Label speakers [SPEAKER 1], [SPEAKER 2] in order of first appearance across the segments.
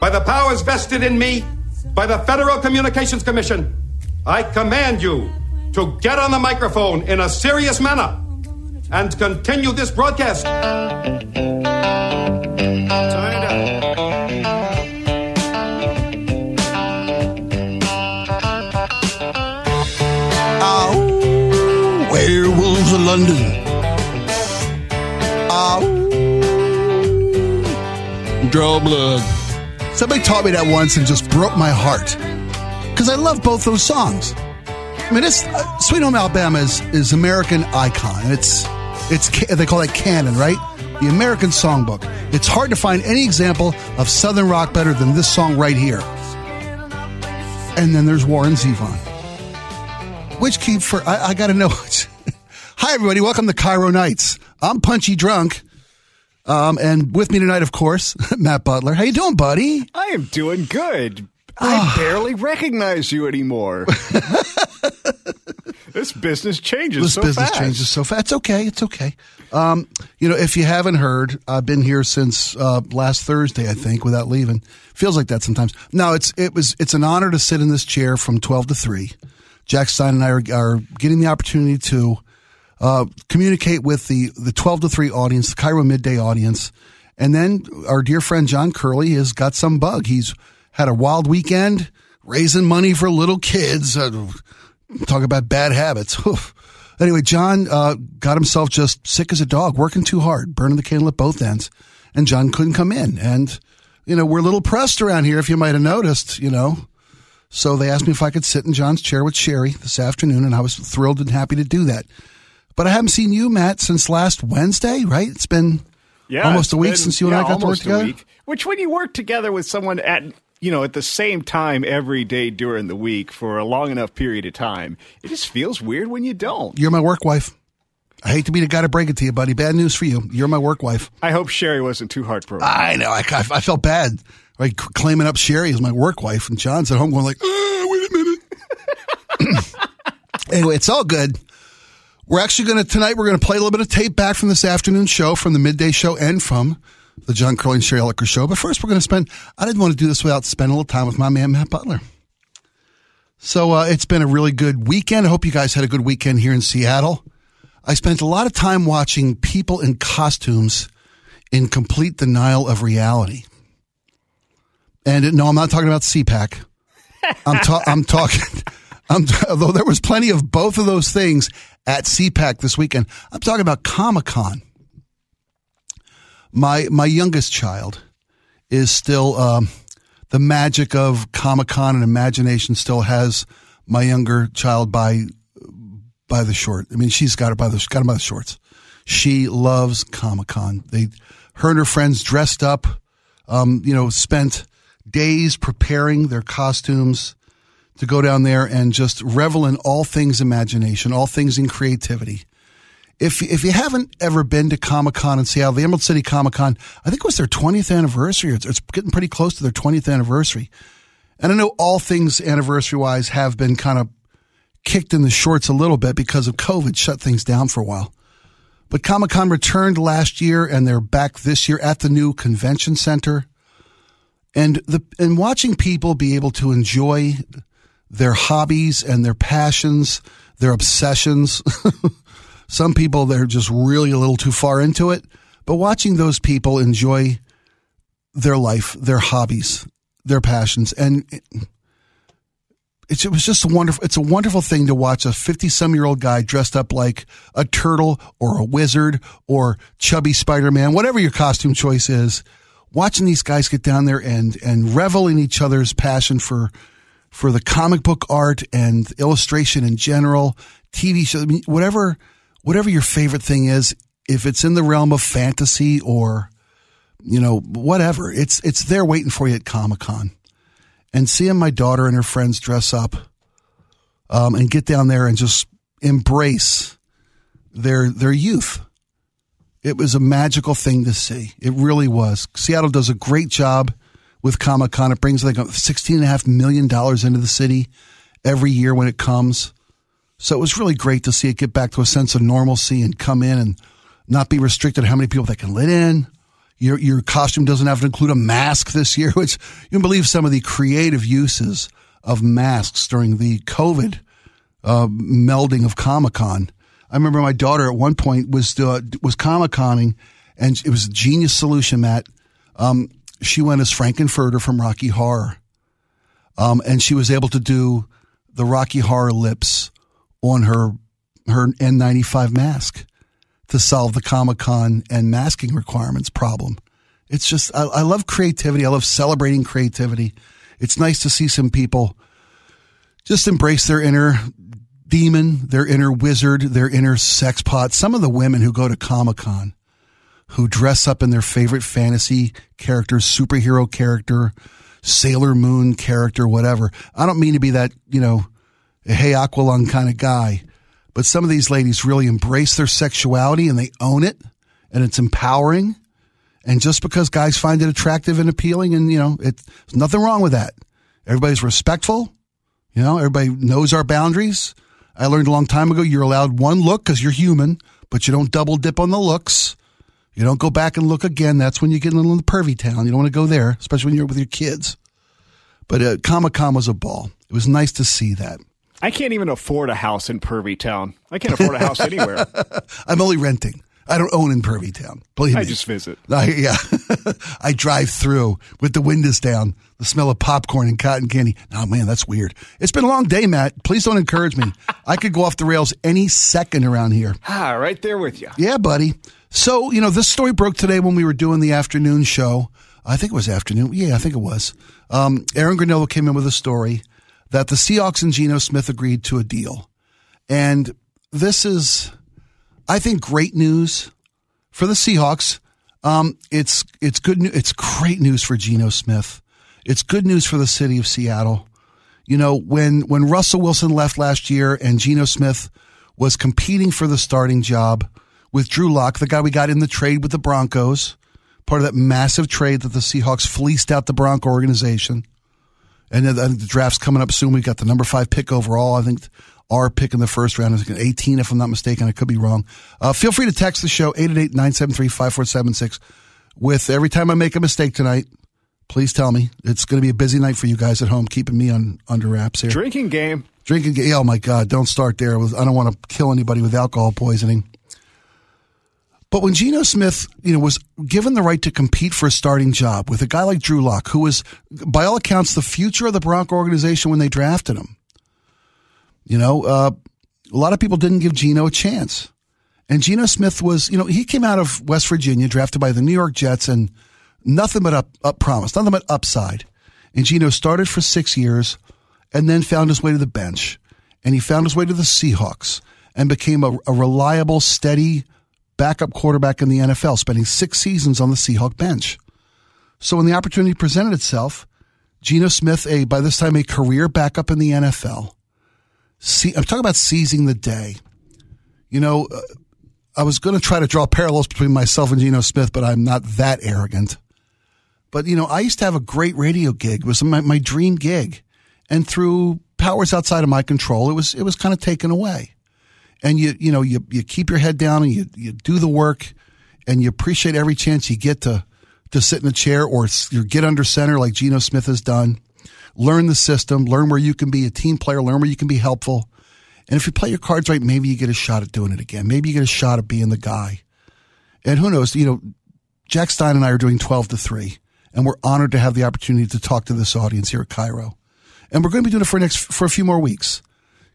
[SPEAKER 1] By the powers vested in me by the Federal Communications Commission, I command you to get on the microphone in a serious manner and continue this broadcast.
[SPEAKER 2] Werewolves of London. Oh, draw blood. Somebody taught me that once and just broke my heart because I love both those songs. I mean, it's uh, Sweet Home Alabama is is American icon. It's it's they call it canon, right? The American songbook. It's hard to find any example of Southern rock better than this song right here. And then there's Warren Zevon. Which key for I, I got to know. Hi, everybody. Welcome to KIRO Nights. I'm Punchy Drunk, um, and with me tonight, of course, Matt Butler. How you doing, buddy?
[SPEAKER 3] I am doing good. I barely recognize you anymore. this business changes so fast.
[SPEAKER 2] This
[SPEAKER 3] so
[SPEAKER 2] business
[SPEAKER 3] fast.
[SPEAKER 2] changes so fast. It's okay. It's okay. Um, you know, if you haven't heard, I've been here since uh, last Thursday, I think, without leaving. Feels like that sometimes. No, it's it was it's an honor to sit in this chair from twelve to three. Jack Stein and I are, are getting the opportunity to uh, communicate with the the twelve to three audience, the KIRO midday audience, and then our dear friend John Curley has got some bug. He's had a wild weekend raising money for little kids. Uh, talk about bad habits. Anyway, John uh, got himself just sick as a dog, working too hard, burning the candle at both ends, and John couldn't come in. And you know, we're a little pressed around here, if you might have noticed. You know, so they asked me if I could sit in John's chair with Sherry this afternoon, and I was thrilled and happy to do that. But I haven't seen you, Matt, since last Wednesday. Right? It's been
[SPEAKER 3] Yeah,
[SPEAKER 2] almost a week
[SPEAKER 3] been-
[SPEAKER 2] since you and
[SPEAKER 3] yeah,
[SPEAKER 2] I got to work together.
[SPEAKER 3] week. Which, when you work together with someone at you know at the same time every day during the week for a long enough period of time, it just feels weird when you don't.
[SPEAKER 2] You're my work wife. I hate to be the guy to break it to you, buddy. Bad news for you. You're my work wife.
[SPEAKER 3] I hope Sherry wasn't too heartbroken.
[SPEAKER 2] I know. I, I, I felt bad, like Claiming up Sherry as my work wife, and John's at home going like, "Uh, "Wait a minute." anyway, it's all good. We're actually going to tonight. We're going to play a little bit of tape back from this afternoon show, from the midday show, and from the John Curley and Sherry Ellicker show. But first, we're going to spend. I didn't want to do this without spending a little time with my man Matt Butler. So uh, it's been a really good weekend. I hope you guys had a good weekend here in Seattle. I spent a lot of time watching people in costumes in complete denial of reality. And no, I'm not talking about CPAC. I'm, ta- I'm talking. I'm although there was plenty of both of those things at CPAC this weekend. I'm talking about Comic Con. My my youngest child is still um, the magic of Comic Con and imagination still has my younger child by by the short. I mean, she's got it by the got him by the shorts. She loves Comic Con. They, her and her friends dressed up. Um, you know, spent days preparing their costumes to go down there and just revel in all things imagination, all things in creativity. If if you haven't ever been to Comic Con in Seattle, the Emerald City Comic Con, I think it was their 20th anniversary. It's, it's getting pretty close to their 20th anniversary. And I know all things anniversary wise have been kind of kicked in the shorts a little bit because of COVID, shut things down for a while. But Comic Con returned last year and they're back this year at the new convention center. And the and watching people be able to enjoy their hobbies and their passions, their obsessions. Some people they're just really a little too far into it, but watching those people enjoy their life, their hobbies, their passions and it's, it was just a wonderful it's a wonderful thing to watch a 50 some year old guy dressed up like a turtle or a wizard or chubby spider-man whatever your costume choice is watching these guys get down there and and revel in each other's passion for for the comic book art and illustration in general tv show I mean, whatever whatever your favorite thing is if it's in the realm of fantasy or you know whatever it's it's there waiting for you at comic-con and seeing my daughter and her friends dress up um, and get down there and just embrace their their youth. It was a magical thing to see. It really was. Seattle does a great job with Comic Con. It brings like sixteen and a half million dollars into the city every year when it comes. So it was really great to see it get back to a sense of normalcy and come in and not be restricted how many people they can let in. Your your costume doesn't have to include a mask this year, which you can believe some of the creative uses of masks during the COVID uh, melding of Comic Con. I remember my daughter at one point was uh, was Comic Conning, and it was a genius solution. Matt, um, she went as Frank-N-Furter from Rocky Horror, um, and she was able to do the Rocky Horror lips on her her N95 mask to solve the Comic Con and masking requirements problem. It's just I, I love creativity. I love celebrating creativity. It's nice to see some people just embrace their inner demon, their inner wizard, their inner sex pot. Some of the women who go to Comic Con who dress up in their favorite fantasy characters, superhero character, Sailor Moon character, whatever. I don't mean to be that, you know, hey Aqualung kind of guy, but some of these ladies really embrace their sexuality and they own it and it's empowering. And just because guys find it attractive and appealing and, you know, it's nothing wrong with that. Everybody's respectful. You know, everybody knows our boundaries. I learned a long time ago you're allowed one look because you're human, but you don't double dip on the looks. You don't go back and look again. That's when you get in the pervy town. You don't want to go there, especially when you're with your kids. But uh, Comic Con was a ball. It was nice to see that.
[SPEAKER 3] I can't even afford a house in Pervy Town. I can't afford a house anywhere.
[SPEAKER 2] I'm only renting. I don't own in Pervy Town. Believe
[SPEAKER 3] I
[SPEAKER 2] me.
[SPEAKER 3] just visit.
[SPEAKER 2] I, yeah. I drive through with the windows down, the smell of popcorn and cotton candy. Oh, man, that's weird. It's been a long day, Matt. Please don't encourage me. I could go off the rails any second around here.
[SPEAKER 3] Ah, right there with you.
[SPEAKER 2] Yeah, buddy. So, you know, this story broke today when we were doing the afternoon show. I think it was afternoon. Yeah, I think it was. Um, Aaron Granillo came in with a story that the Seahawks and Geno Smith agreed to a deal. And this is, I think, great news for the Seahawks. Um, it's it's good. It's great news for Geno Smith. It's good news for the city of Seattle. You know, when when Russell Wilson left last year and Geno Smith was competing for the starting job with Drew Lock, the guy we got in the trade with the Broncos, part of that massive trade that the Seahawks fleeced out the Bronco organization. And then I think the draft's coming up soon. We've got the number five pick overall. I think our pick in the first round is 18, if I'm not mistaken. I could be wrong. Uh, feel free to text the show, 888-973-5476. With every time I make a mistake tonight, please tell me. It's going to be a busy night for you guys at home, keeping me on under wraps here.
[SPEAKER 3] Drinking game.
[SPEAKER 2] Drinking game. Oh, my God. Don't start there. I don't want to kill anybody with alcohol poisoning. But when Geno Smith, you know, was given the right to compete for a starting job with a guy like Drew Lock, who was, by all accounts, the future of the Bronco organization when they drafted him, you know, uh, a lot of people didn't give Geno a chance. And Geno Smith was, you know, he came out of West Virginia, drafted by the New York Jets, and nothing but up, up promise, nothing but upside. And Geno started for six years and then found his way to the bench. And he found his way to the Seahawks and became a, a reliable, steady backup quarterback in the NFL, spending six seasons on the Seahawk bench. So when the opportunity presented itself, Geno Smith, a by this time a career backup in the NFL, see, I'm talking about seizing the day. You know, uh, I was going to try to draw parallels between myself and Geno Smith, but I'm not that arrogant. But you know, I used to have a great radio gig. It was my, my dream gig, and through powers outside of my control, it was it was kind of taken away and you you know you you keep your head down and you you do the work and you appreciate every chance you get to to sit in a chair or you get under center like Geno Smith has done. Learn the system, learn where you can be a team player, learn where you can be helpful. And if you play your cards right, maybe you get a shot at doing it again. Maybe you get a shot at being the guy. And who knows, you know, Jack Stein and I are doing 12 to 3, and we're honored to have the opportunity to talk to this audience here at KIRO. And we're going to be doing it for next for a few more weeks.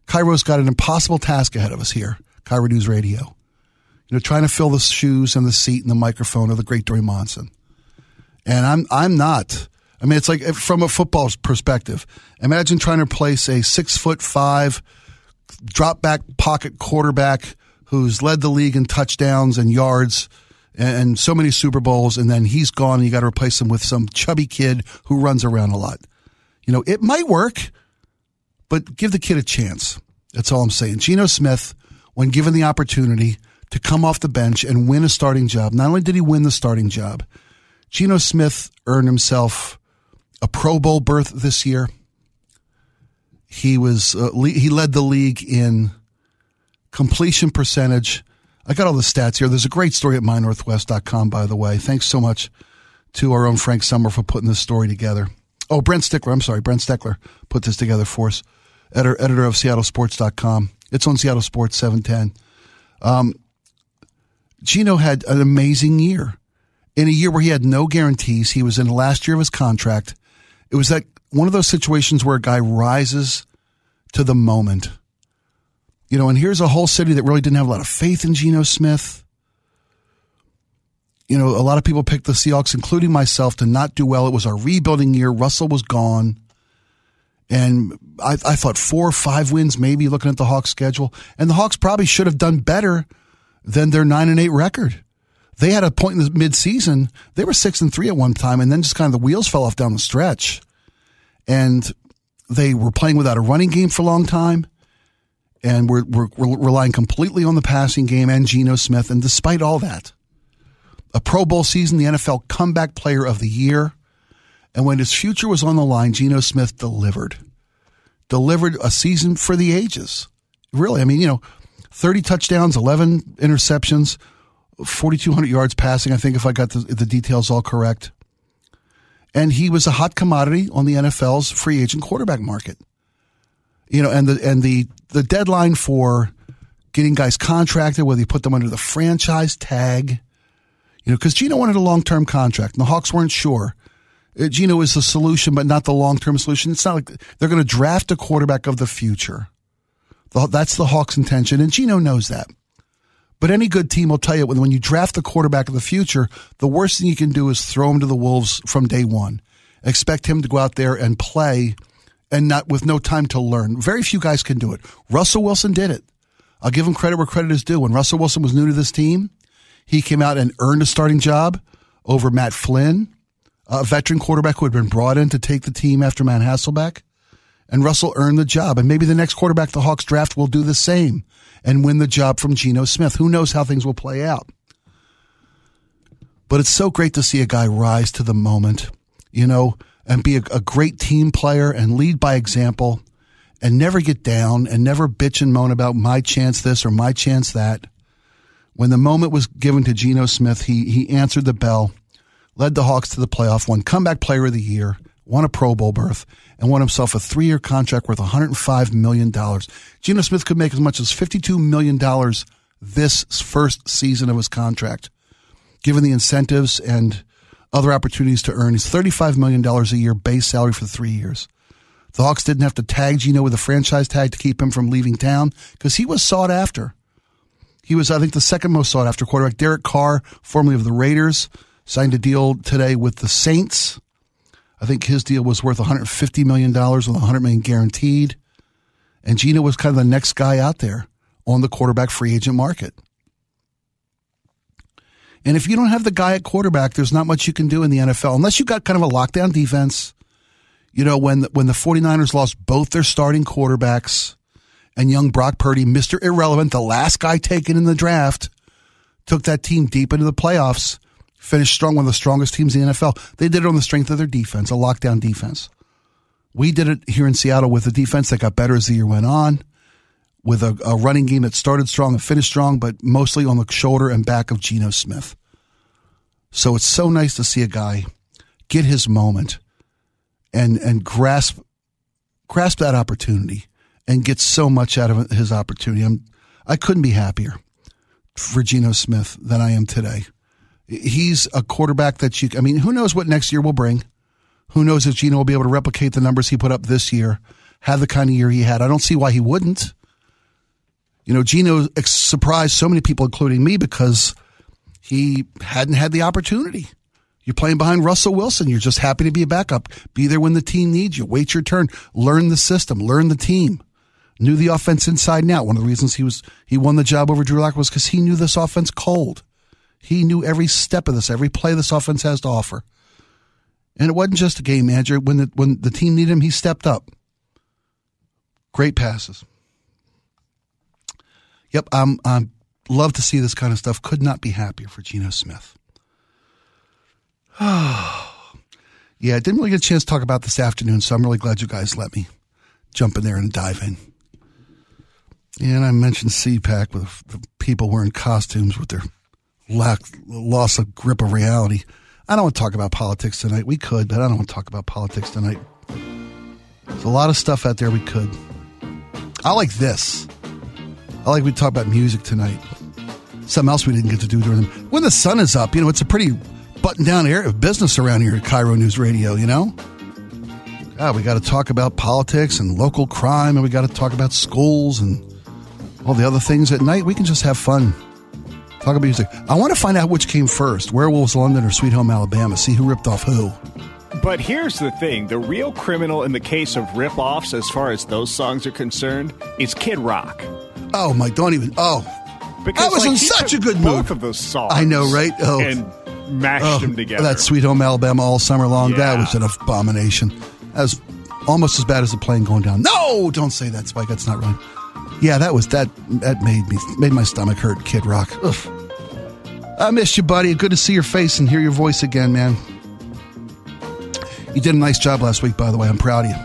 [SPEAKER 2] KIRO's got an impossible task ahead of us here, KIRO News Radio. You know, trying to fill the shoes and the seat and the microphone of the great Dori Monson. And I'm I'm not. I mean, it's like from a football perspective. Imagine trying to replace a six foot five drop back pocket quarterback who's led the league in touchdowns and yards and so many Super Bowls, and then he's gone, and you got to replace him with some chubby kid who runs around a lot. You know, it might work but give the kid a chance. That's all I'm saying. Geno Smith, when given the opportunity to come off the bench and win a starting job, not only did he win the starting job, Geno Smith earned himself a Pro Bowl berth this year. He was uh, le- he led the league in completion percentage. I got all the stats here. There's a great story at mynorthwest.com, by the way. Thanks so much to our own Frank Summer for putting this story together. Oh, Brent Stickler. I'm sorry. Brent Stecker put this together for us. Editor, editor of SeattleSports.com. It's on Seattle Sports 710. Um, Geno had an amazing year. In a year where he had no guarantees, he was in the last year of his contract. It was that one of those situations where a guy rises to the moment. You know, and here's a whole city that really didn't have a lot of faith in Geno Smith. You know, a lot of people picked the Seahawks, including myself, to not do well. It was our rebuilding year. Russell was gone. And I, I thought four or five wins, maybe looking at the Hawks schedule. And the Hawks probably should have done better than their nine and eight record. They had a point in the midseason. They were six and three at one time, and then just kind of the wheels fell off down the stretch. And they were playing without a running game for a long time. And we're, we're, we're relying completely on the passing game and Geno Smith. And despite all that, a Pro Bowl season, the NFL comeback player of the year. And when his future was on the line, Geno Smith delivered. Delivered a season for the ages. Really, I mean, you know, 30 touchdowns, 11 interceptions, 4,200 yards passing, I think, if I got the, the details all correct. And he was a hot commodity on the NFL's free agent quarterback market. You know, and the and the the deadline for getting guys contracted, whether you put them under the franchise tag, you know, because Geno wanted a long term contract, and the Hawks weren't sure. Uh, Geno is the solution, but not the long term solution. It's not like they're going to draft a quarterback of the future. That's the Hawks' intention, and Geno knows that. But any good team will tell you when, when you draft the quarterback of the future, the worst thing you can do is throw him to the Wolves from day one. Expect him to go out there and play and not with no time to learn. Very few guys can do it. Russell Wilson did it. I'll give him credit where credit is due. When Russell Wilson was new to this team, he came out and earned a starting job over Matt Flynn, a veteran quarterback who had been brought in to take the team after Matt Hasselbeck. And Russell earned the job. And maybe the next quarterback the Hawks draft will do the same and win the job from Geno Smith. Who knows how things will play out? But it's so great to see a guy rise to the moment, you know, and be a, a great team player and lead by example and never get down and never bitch and moan about my chance this or my chance that. When the moment was given to Geno Smith, he, he answered the bell, led the Hawks to the playoff, won comeback player of the year, won a Pro Bowl berth, and won himself a three year contract worth $105 million. Geno Smith could make as much as $52 million this first season of his contract, given the incentives and other opportunities to earn. He's $35 million a year base salary for three years. The Hawks didn't have to tag Geno with a franchise tag to keep him from leaving town because he was sought after. He was, I think, the second most sought after quarterback. Derek Carr, formerly of the Raiders, signed a deal today with the Saints. I think his deal was worth $150 million with 100 million guaranteed. And Geno was kind of the next guy out there on the quarterback free agent market. And if you don't have the guy at quarterback, there's not much you can do in the NFL unless you've got kind of a lockdown defense. You know, when when the 49ers lost both their starting quarterbacks and young Brock Purdy, Mr. Irrelevant, the last guy taken in the draft, took that team deep into the playoffs finished strong, one of the strongest teams in the NFL. They did it on the strength of their defense, a lockdown defense. We did it here in Seattle with a defense that got better as the year went on, with a, a running game that started strong and finished strong, but mostly on the shoulder and back of Geno Smith. So it's so nice to see a guy get his moment and and grasp grasp that opportunity and get so much out of his opportunity. I'm, I couldn't be happier for Geno Smith than I am today he's a quarterback that you, I mean, who knows what next year will bring? Who knows if Geno will be able to replicate the numbers he put up this year, have the kind of year he had? I don't see why he wouldn't. You know, Geno surprised so many people, including me, because he hadn't had the opportunity. You're playing behind Russell Wilson. You're just happy to be a backup. Be there when the team needs you. Wait your turn. Learn the system. Learn the team. Knew the offense inside and out. One of the reasons he was he won the job over Drew Lock was because he knew this offense cold. He knew every step of this, every play this offense has to offer. And it wasn't just a game manager. When the, when the team needed him, he stepped up. Great passes. Yep, I'm, I'm love to see this kind of stuff. Could not be happier for Geno Smith. yeah, I didn't really get a chance to talk about this afternoon, so I'm really glad you guys let me jump in there and dive in. And I mentioned CPAC with the people wearing costumes with their lack loss of grip of reality. I don't want to talk about politics tonight. We could, but I don't want to talk about politics tonight. There's a lot of stuff out there we could. I like this. I like we talk about music tonight. Something else we didn't get to do during the, when the sun is up. You know, it's a pretty buttoned down area of business around here at KIRO News Radio. You know, God, we got to talk about politics and local crime, and we got to talk about schools and all the other things. At night, we can just have fun. Talk about music. I want to find out which came first, Werewolves London or Sweet Home Alabama. See who ripped off who.
[SPEAKER 3] But here's the thing the real criminal in the case of rip-offs, as far as those songs are concerned, is Kid Rock.
[SPEAKER 2] Oh, my, don't even. Oh.
[SPEAKER 3] Because
[SPEAKER 2] I was
[SPEAKER 3] like,
[SPEAKER 2] in such a good
[SPEAKER 3] both
[SPEAKER 2] mood.
[SPEAKER 3] of those songs.
[SPEAKER 2] I know, right? Oh.
[SPEAKER 3] And mashed
[SPEAKER 2] Oh,
[SPEAKER 3] them together.
[SPEAKER 2] That Sweet Home Alabama all summer long. That was an abomination. That was almost as bad as the plane going down. No, don't say that, Spike. That's not right. Yeah, that was that. That made me made my stomach hurt. Kid Rock. Ugh. I missed you, buddy. Good to see your face and hear your voice again, man. You did a nice job last week, by the way. I'm proud of you.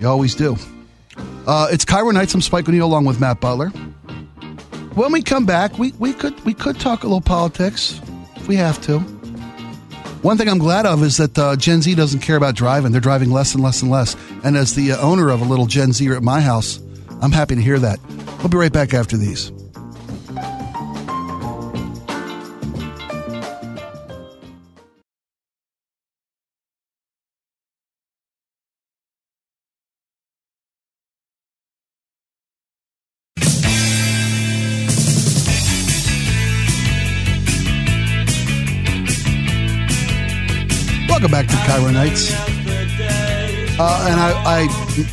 [SPEAKER 2] You always do. Uh, it's KIRO Nights. I'm Spike O'Neill along with Matt Butler. When we come back, we, we could we could talk a little politics if we have to. One thing I'm glad of is that uh, Gen Z doesn't care about driving. They're driving less and less and less. And as the uh, owner of a little Gen Z at my house, I'm happy to hear that. We'll be right back after these.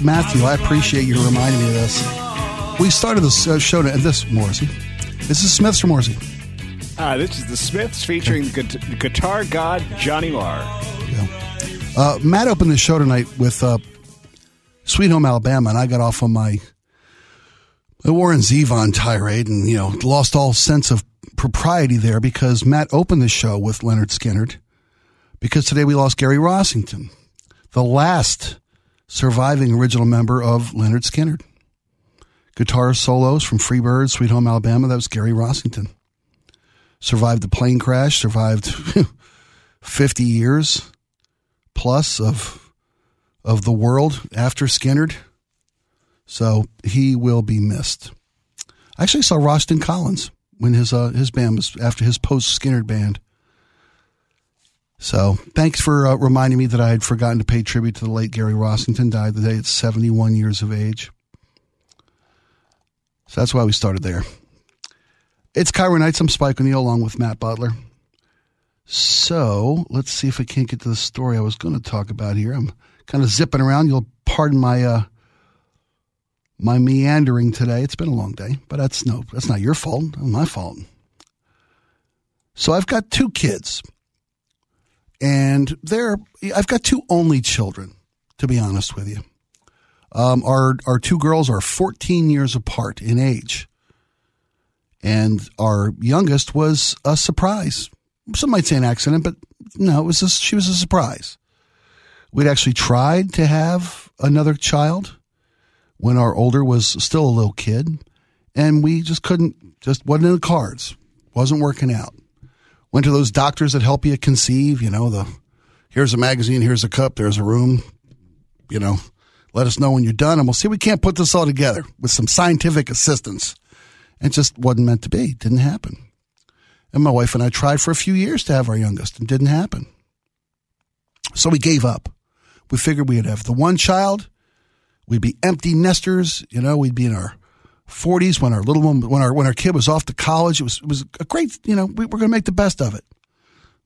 [SPEAKER 2] Matthew, I appreciate you reminding me of this. We started this uh, show, and this Morrissey. This is Smiths or Morrissey.
[SPEAKER 3] Ah, this is the Smiths featuring gu- guitar god Johnny Marr.
[SPEAKER 2] Yeah. Uh, Matt opened the show tonight with uh, Sweet Home Alabama, and I got off on my the Warren Zevon tirade and, you know, lost all sense of propriety there because Matt opened the show with Lynyrd Skynyrd because today we lost Gary Rossington, the last surviving original member of Lynyrd Skynyrd. Guitar solos from Freebird, Sweet Home Alabama, that was Gary Rossington. Survived the plane crash, survived 50 years plus of of the world after Skynyrd. So he will be missed. I actually saw Rossington Collins when his uh, his band was after his post Skynyrd band. So thanks for uh, reminding me that I had forgotten to pay tribute to the late Gary Rossington. Died today at 71 years of age. So that's why we started there. It's KIRO Nights. I'm Spike O'Neill along with Matt Butler. So let's see if I can't get to the story I was going to talk about here. I'm kind of zipping around. You'll pardon my uh, my meandering today. It's been a long day, but that's no, that's not your fault. That's my fault. So I've got two kids, and they're I've got two only children. To be honest with you, um, our our two girls are 14 years apart in age, and our youngest was a surprise. Some might say an accident, but no, it was a, she was a surprise. We'd actually tried to have another child when our older was still a little kid, and we just couldn't, just wasn't in the cards, wasn't working out. Went to those doctors that help you conceive, you know, the here's a magazine, here's a cup, there's a room, you know, let us know when you're done, and we'll see we can't put this all together with some scientific assistance. It just wasn't meant to be, didn't happen. And my wife and I tried for a few years to have our youngest, and didn't happen. So we gave up. We figured we'd have the one child, we'd be empty nesters, you know, we'd be in our 40s when our little one, when our when our kid was off to college. It was it was a great, you know, we were going to make the best of it.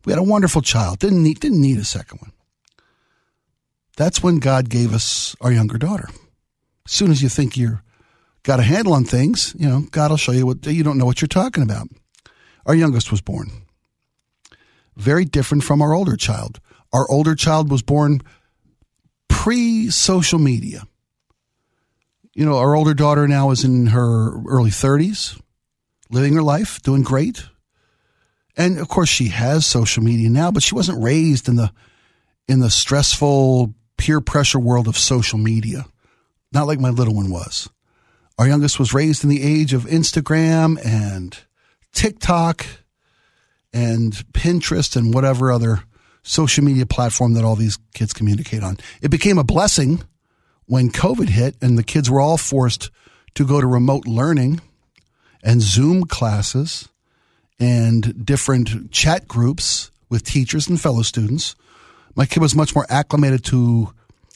[SPEAKER 2] We had a wonderful child. Didn't need didn't need a second one. That's when God gave us our younger daughter. As soon as you think you're got a handle on things, you know, God will show you what you don't know what you're talking about. Our youngest was born. Very different from our older child. Our older child was born pre social media. You know, our older daughter now is in her early 30s, living her life, doing great. And of course she has social media now, but she wasn't raised in the in the stressful peer pressure world of social media. Not like my little one was. Our youngest was raised in the age of Instagram and TikTok and Pinterest and whatever other social media platform that all these kids communicate on. It became a blessing when COVID hit and the kids were all forced to go to remote learning and Zoom classes and different chat groups with teachers and fellow students. My kid was much more acclimated to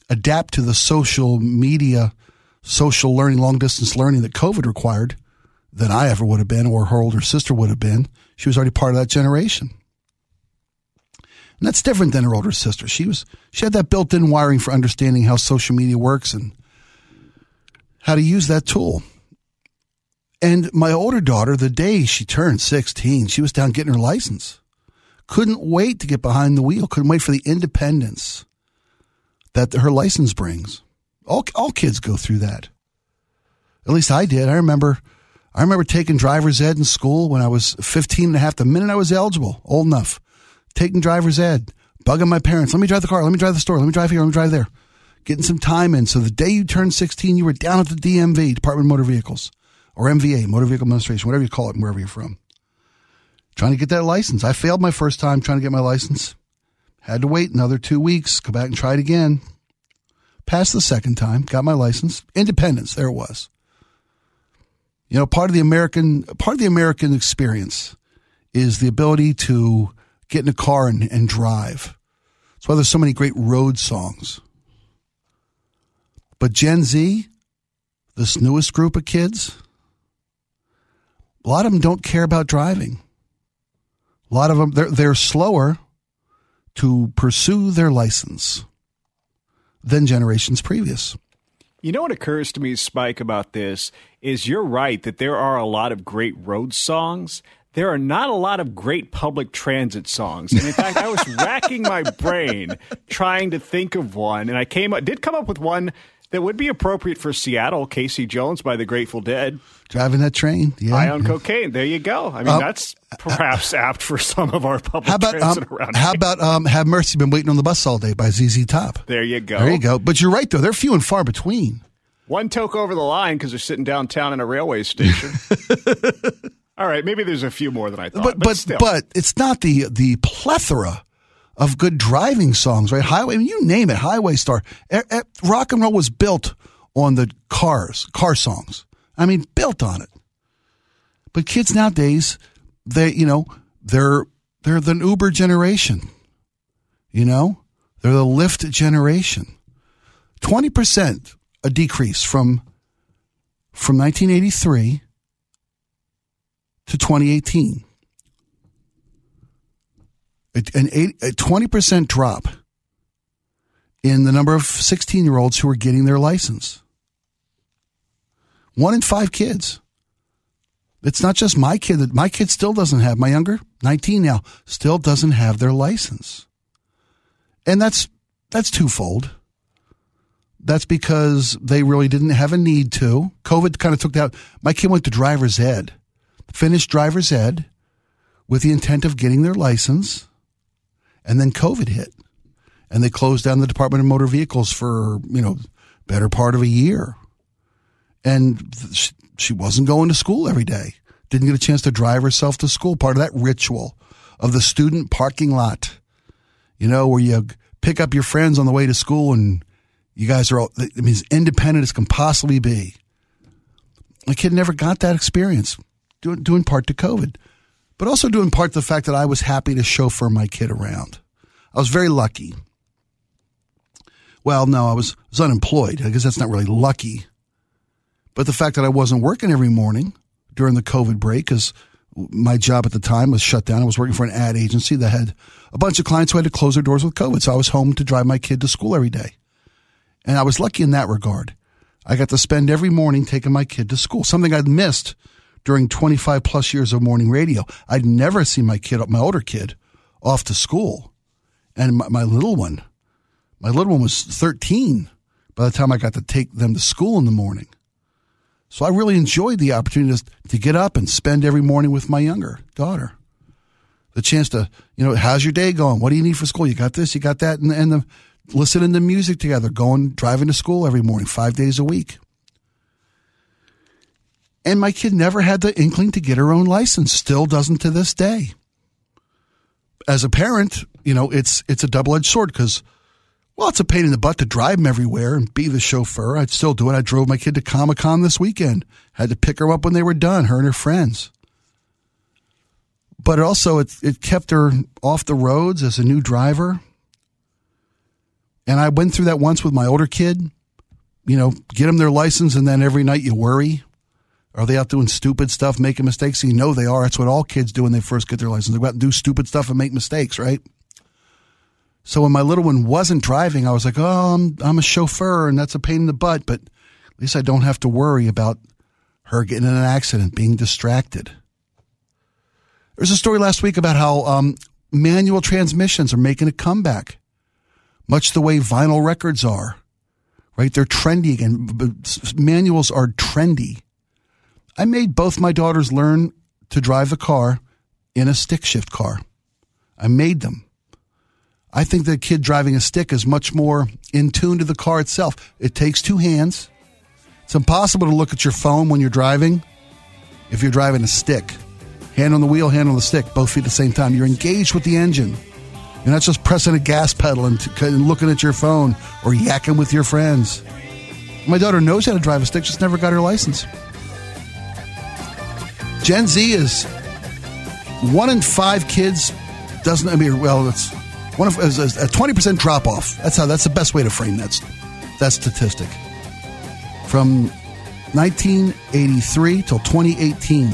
[SPEAKER 2] adapt to the social media, social learning, long distance learning that COVID required than I ever would have been or her older sister would have been. She was already part of that generation. And that's different than her older sister. She was she had that built-in wiring for understanding how social media works and how to use that tool. And my older daughter, the day she turned 16, she was down getting her license. Couldn't wait to get behind the wheel, couldn't wait for the independence that her license brings. All all kids go through that. At least I did. I remember I remember taking driver's ed in school when I was 15 and a half, the minute I was eligible, old enough taking driver's ed, bugging my parents. Let me drive the car. Let me drive the store. Let me drive here. Let me drive there. Getting some time in. So the day you turned 16, you were down at the DMV, Department of Motor Vehicles, or MVA, Motor Vehicle Administration, whatever you call it, wherever you're from. Trying to get that license. I failed my first time trying to get my license. Had to wait another two weeks, go back and try it again. Passed the second time, got my license. Independence, there it was. You know, part of the American part of the American experience is the ability to get in a car and, and drive. That's why there's so many great road songs. But Gen Z, this newest group of kids, a lot of them don't care about driving. A lot of them, they're, they're slower to pursue their license than generations previous.
[SPEAKER 3] You know what occurs to me, Spike, about this is you're right that there are a lot of great road songs there are not a lot of great public transit songs. And in fact, I was racking my brain trying to think of one, and I came up, did come up with one that would be appropriate for Seattle. Casey Jones by the Grateful Dead.
[SPEAKER 2] Driving that train. Yeah.
[SPEAKER 3] Eye on cocaine. There you go. I mean, uh, that's perhaps uh, apt for some of our public how about, transit
[SPEAKER 2] um,
[SPEAKER 3] around
[SPEAKER 2] How here. about um, Have Mercy Been Waiting on the Bus All Day by ZZ Top?
[SPEAKER 3] There you go.
[SPEAKER 2] There you go. But you're right, though. They're few and far between.
[SPEAKER 3] One toke over the line because they're sitting downtown in a railway station. All right, maybe there's a few more than I thought,
[SPEAKER 2] but but
[SPEAKER 3] but,
[SPEAKER 2] but it's not the the plethora of good driving songs, right? Highway, I mean, you name it, Highway Star. E- e- rock and roll was built on the cars, car songs. I mean, built on it. But kids nowadays, they you know they're they're the Uber generation. You know, they're the Lyft generation. Twenty percent a decrease from from 1983 to 2018. An eight, a 20% drop in the number of 16 year olds who are getting their license. One in five kids. It's not just my kid that my kid still doesn't have, my younger, 19 now, still doesn't have their license. And that's, that's twofold. That's because they really didn't have a need to. COVID kind of took that. My kid went to driver's ed finished driver's ed with the intent of getting their license, and then COVID hit, and they closed down the Department of Motor Vehicles for you know better part of a year, and she wasn't going to school every day. Didn't get a chance to drive herself to school. Part of that ritual of the student parking lot, you know, where you pick up your friends on the way to school and you guys are all, I mean, as independent as can possibly be. My kid never got that experience due, in part to COVID, but also due in part to the fact that I was happy to chauffeur my kid around. I was very lucky. Well, no, I was, was unemployed. I guess that's not really lucky. But the fact that I wasn't working every morning during the COVID break, because my job at the time was shut down. I was working for an ad agency that had a bunch of clients who had to close their doors with COVID. So I was home to drive my kid to school every day. And I was lucky in that regard. I got to spend every morning taking my kid to school, something I'd missed during 25 plus years of morning radio. I'd never seen my kid, my older kid, off to school. And my, my little one, my little one was 13 by the time I got to take them to school in the morning. So I really enjoyed the opportunity to, get up and spend every morning with my younger daughter. The chance to, you know, how's your day going? What do you need for school? You got this, you got that, and, and the listening to music together, going driving to school every morning, five days a week. And my kid never had the inkling to get her own license, still doesn't to this day. As a parent, you know, it's it's a double edged sword because, well, it's a pain in the butt to drive him everywhere and be the chauffeur. I'd still do it. I drove my kid to Comic Con this weekend. Had to pick her up when they were done, her and her friends. But also, it, it kept her off the roads as a new driver. And I went through that once with my older kid. You know, get them their license, and then every night you worry. Are they out doing stupid stuff, making mistakes? You know they are. That's what all kids do when they first get their license. They go out and do stupid stuff and make mistakes, right? So when my little one wasn't driving, I was like, oh, I'm, I'm a chauffeur and that's a pain in the butt, but at least I don't have to worry about her getting in an accident, being distracted. There's a story last week about how um, manual transmissions are making a comeback, much the way vinyl records are, right? They're trendy again. Manuals are trendy. I made both my daughters learn to drive the car in a stick shift car. I made them. I think the kid driving a stick is much more in tune to the car itself. It takes two hands. It's impossible to look at your phone when you're driving if you're driving a stick. Hand on the wheel, hand on the stick, both feet at the same time. You're engaged with the engine. You're not just pressing a gas pedal and, t- and looking at your phone or yakking with your friends. My daughter knows how to drive a stick, just never got her license. Gen Z is one in five kids doesn't. I mean, well, it's one of a twenty percent drop off. That's how. That's the best way to frame that that statistic. From 1983 till 2018,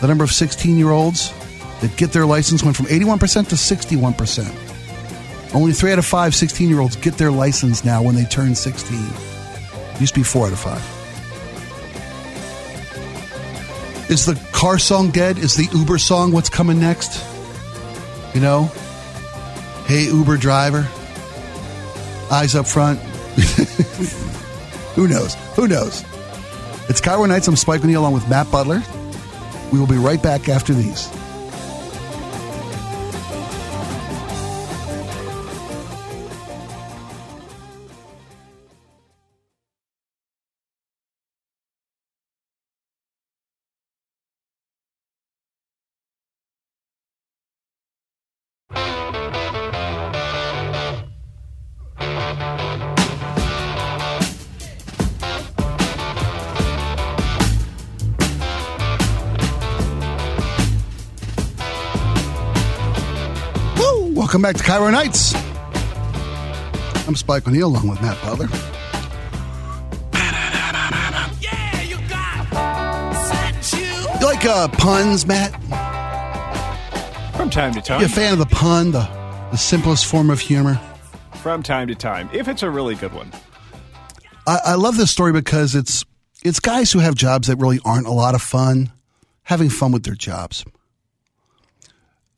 [SPEAKER 2] the number of 16 year olds that get their license went from 81% to 61%. Only three out of five 16 year olds get their license now when they turn 16. It used to be four out of five. Is the car song dead? Is the Uber song what's coming next? You know? Hey, Uber driver. Eyes up front. Who knows? Who knows? It's KIRO Nights. I'm Spike O'Neill along with Matt Butler. We will be right back after these. Welcome back to KIRO Nights. I'm Spike O'Neill along with Matt Butler. Yeah, You like uh, puns, Matt?
[SPEAKER 3] From time to time.
[SPEAKER 2] You a fan of the pun, the, the simplest form of humor?
[SPEAKER 3] From time to time, if it's a really good one.
[SPEAKER 2] I, I love this story because it's it's guys who have jobs that really aren't a lot of fun, having fun with their jobs.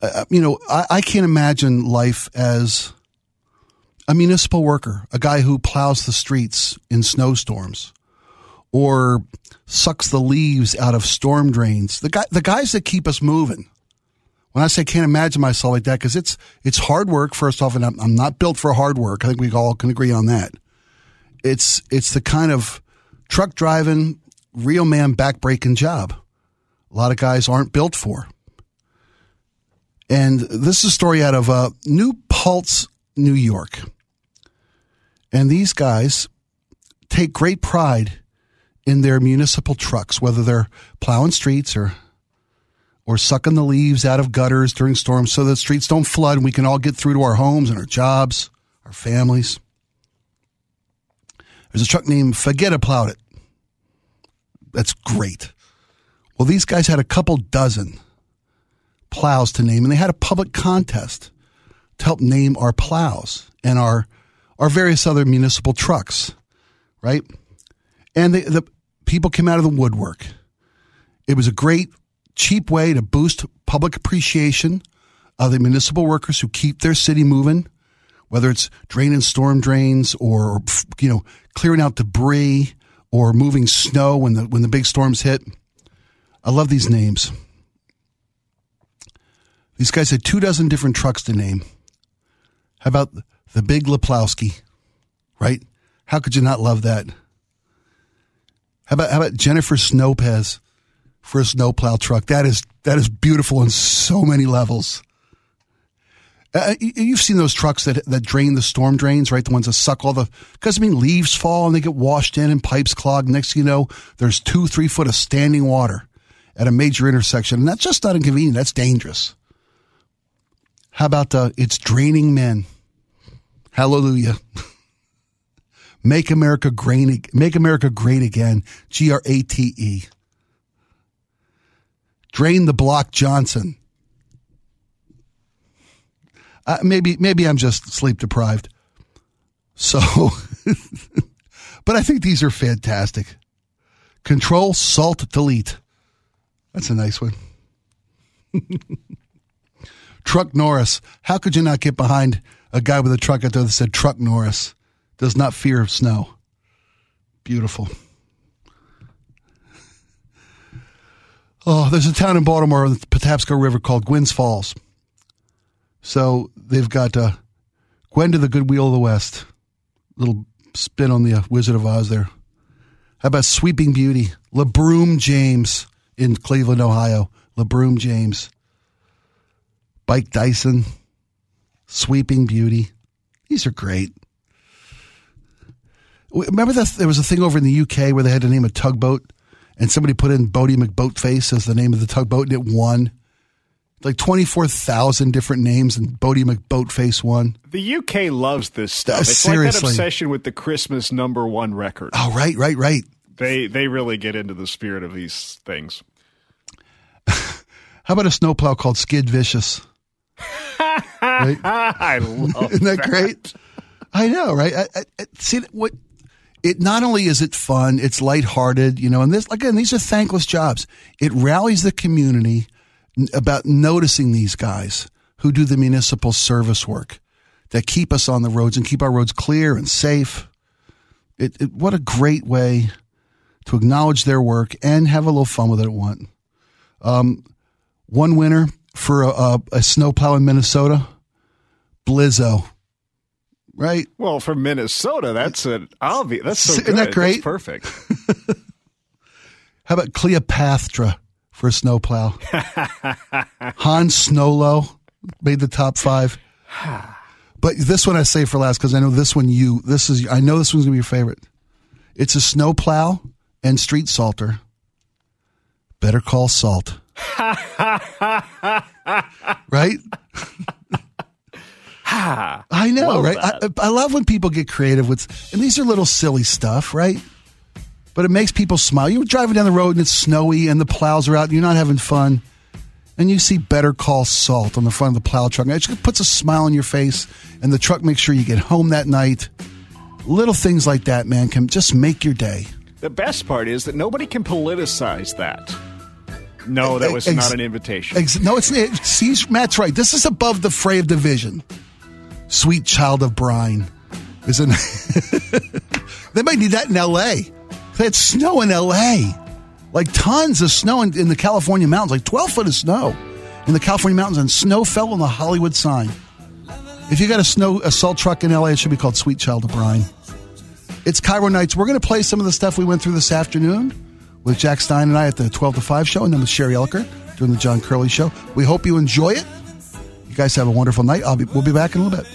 [SPEAKER 2] Uh, you know, I, I can't imagine life as a municipal worker, a guy who plows the streets in snowstorms or sucks the leaves out of storm drains. The guy, the guys that keep us moving. When I say can't imagine myself like that, because it's it's hard work. First off, and I'm, I'm not built for hard work. I think we all can agree on that. It's it's the kind of truck driving, real man backbreaking job. A lot of guys aren't built for. And this is a story out of uh, New Paltz, New York. And these guys take great pride in their municipal trucks, whether they're plowing streets or or sucking the leaves out of gutters during storms so that streets don't flood and we can all get through to our homes and our jobs, our families. There's a truck named Forget plowed it. That's great. Well, these guys had a couple dozen plows to name, and they had a public contest to help name our plows and our our various other municipal trucks, right? And the, the people came out of the woodwork. It was a great, cheap way to boost public appreciation of the municipal workers who keep their city moving, whether it's draining storm drains or you know clearing out debris or moving snow when the when the big storms hit. I love these names. These guys had two dozen different trucks to name. How about the Big Leplowski, right? How could you not love that? How about how about Jennifer Snopez? for a snowplow truck. That is that is beautiful on so many levels. Uh, you've seen those trucks that that drain the storm drains, right? The ones that suck all the because I mean leaves fall and they get washed in and pipes clog. Next thing you know, there's two three foot of standing water at a major intersection, and that's just not inconvenient. That's dangerous. How about the it's draining men? Hallelujah. Make America great. Make America great again. G R A T E. Drain the block, Johnson. Uh, maybe maybe I'm just sleep deprived. So, but I think these are fantastic. Control Salt Delete. That's a nice one. Truck Norris. How could you not get behind a guy with a truck out there that said Truck Norris? Does not fear snow. Beautiful. Oh, there's a town in Baltimore on the Patapsco River called Gwynns Falls. So they've got uh, Gwen to the Good Wheel of the West. Little spin on the uh, Wizard of Oz there. How about Sweeping Beauty? LeBroom James in Cleveland, Ohio. LeBroom James. Bike Dyson. Sweeping Beauty. These are great. Remember that there was a thing over in the UK where they had to name a tugboat and somebody put in Boaty McBoatface as the name of the tugboat, and it won. Like 24,000 different names, and Boaty McBoatface won.
[SPEAKER 3] The UK loves this stuff. Uh, it's seriously. like that obsession with the Christmas number one record.
[SPEAKER 2] Oh, right, right, right.
[SPEAKER 3] They, they really get into the spirit of these things.
[SPEAKER 2] How about a snowplow called Skid Vicious?
[SPEAKER 3] Right? I love
[SPEAKER 2] Isn't that, that, great? I know, right? I, I, see what it not only is it fun, it's lighthearted, you know, and this again, these are thankless jobs. It rallies the community about noticing these guys who do the municipal service work that keep us on the roads and keep our roads clear and safe. It, it, what a great way to acknowledge their work and have a little fun with it at one. Um, one winner for a, a, a snowplow in Minnesota, Blizzo right?
[SPEAKER 3] Well, for Minnesota, that's an obvious. That's so
[SPEAKER 2] Isn't
[SPEAKER 3] good.
[SPEAKER 2] that great?
[SPEAKER 3] That's perfect.
[SPEAKER 2] How about Cleopatra for a snowplow? Hans Snowlow made the top five. But this one I say for last because I know this one you this is I know this one's gonna be your favorite. It's a snowplow and street salter. Better call salt. right? I know, love right? I, I, love when people get creative with, and these are little silly stuff, right? But it makes people smile. You're driving down the road and it's snowy and the plows are out and you're not having fun. And you see Better Call Salt on the front of the plow truck. And it just puts a smile on your face and the truck makes sure you get home that night. Little things like that, man, can just make your day.
[SPEAKER 3] The best part is that nobody can politicize that. No, that was ex- not an invitation.
[SPEAKER 2] Ex- no, it's see, Matt's right. This is above the fray of division. Sweet child of brine. Isn't they might need that in L.A. They had snow in L.A. Like tons of snow in, in the California mountains, like 12 foot of snow in the California mountains, and snow fell on the Hollywood sign. If you got a snow a salt truck in LA, it should be called Sweet Child of Brine. It's KIRO Nights. We're going to play some of the stuff we went through this afternoon with Jack Stein and I at the 12 to 5 show, and then with Sherry Elker during the John Curley show. We hope you enjoy it. You guys have a wonderful night. Be, we'll be back in a little bit.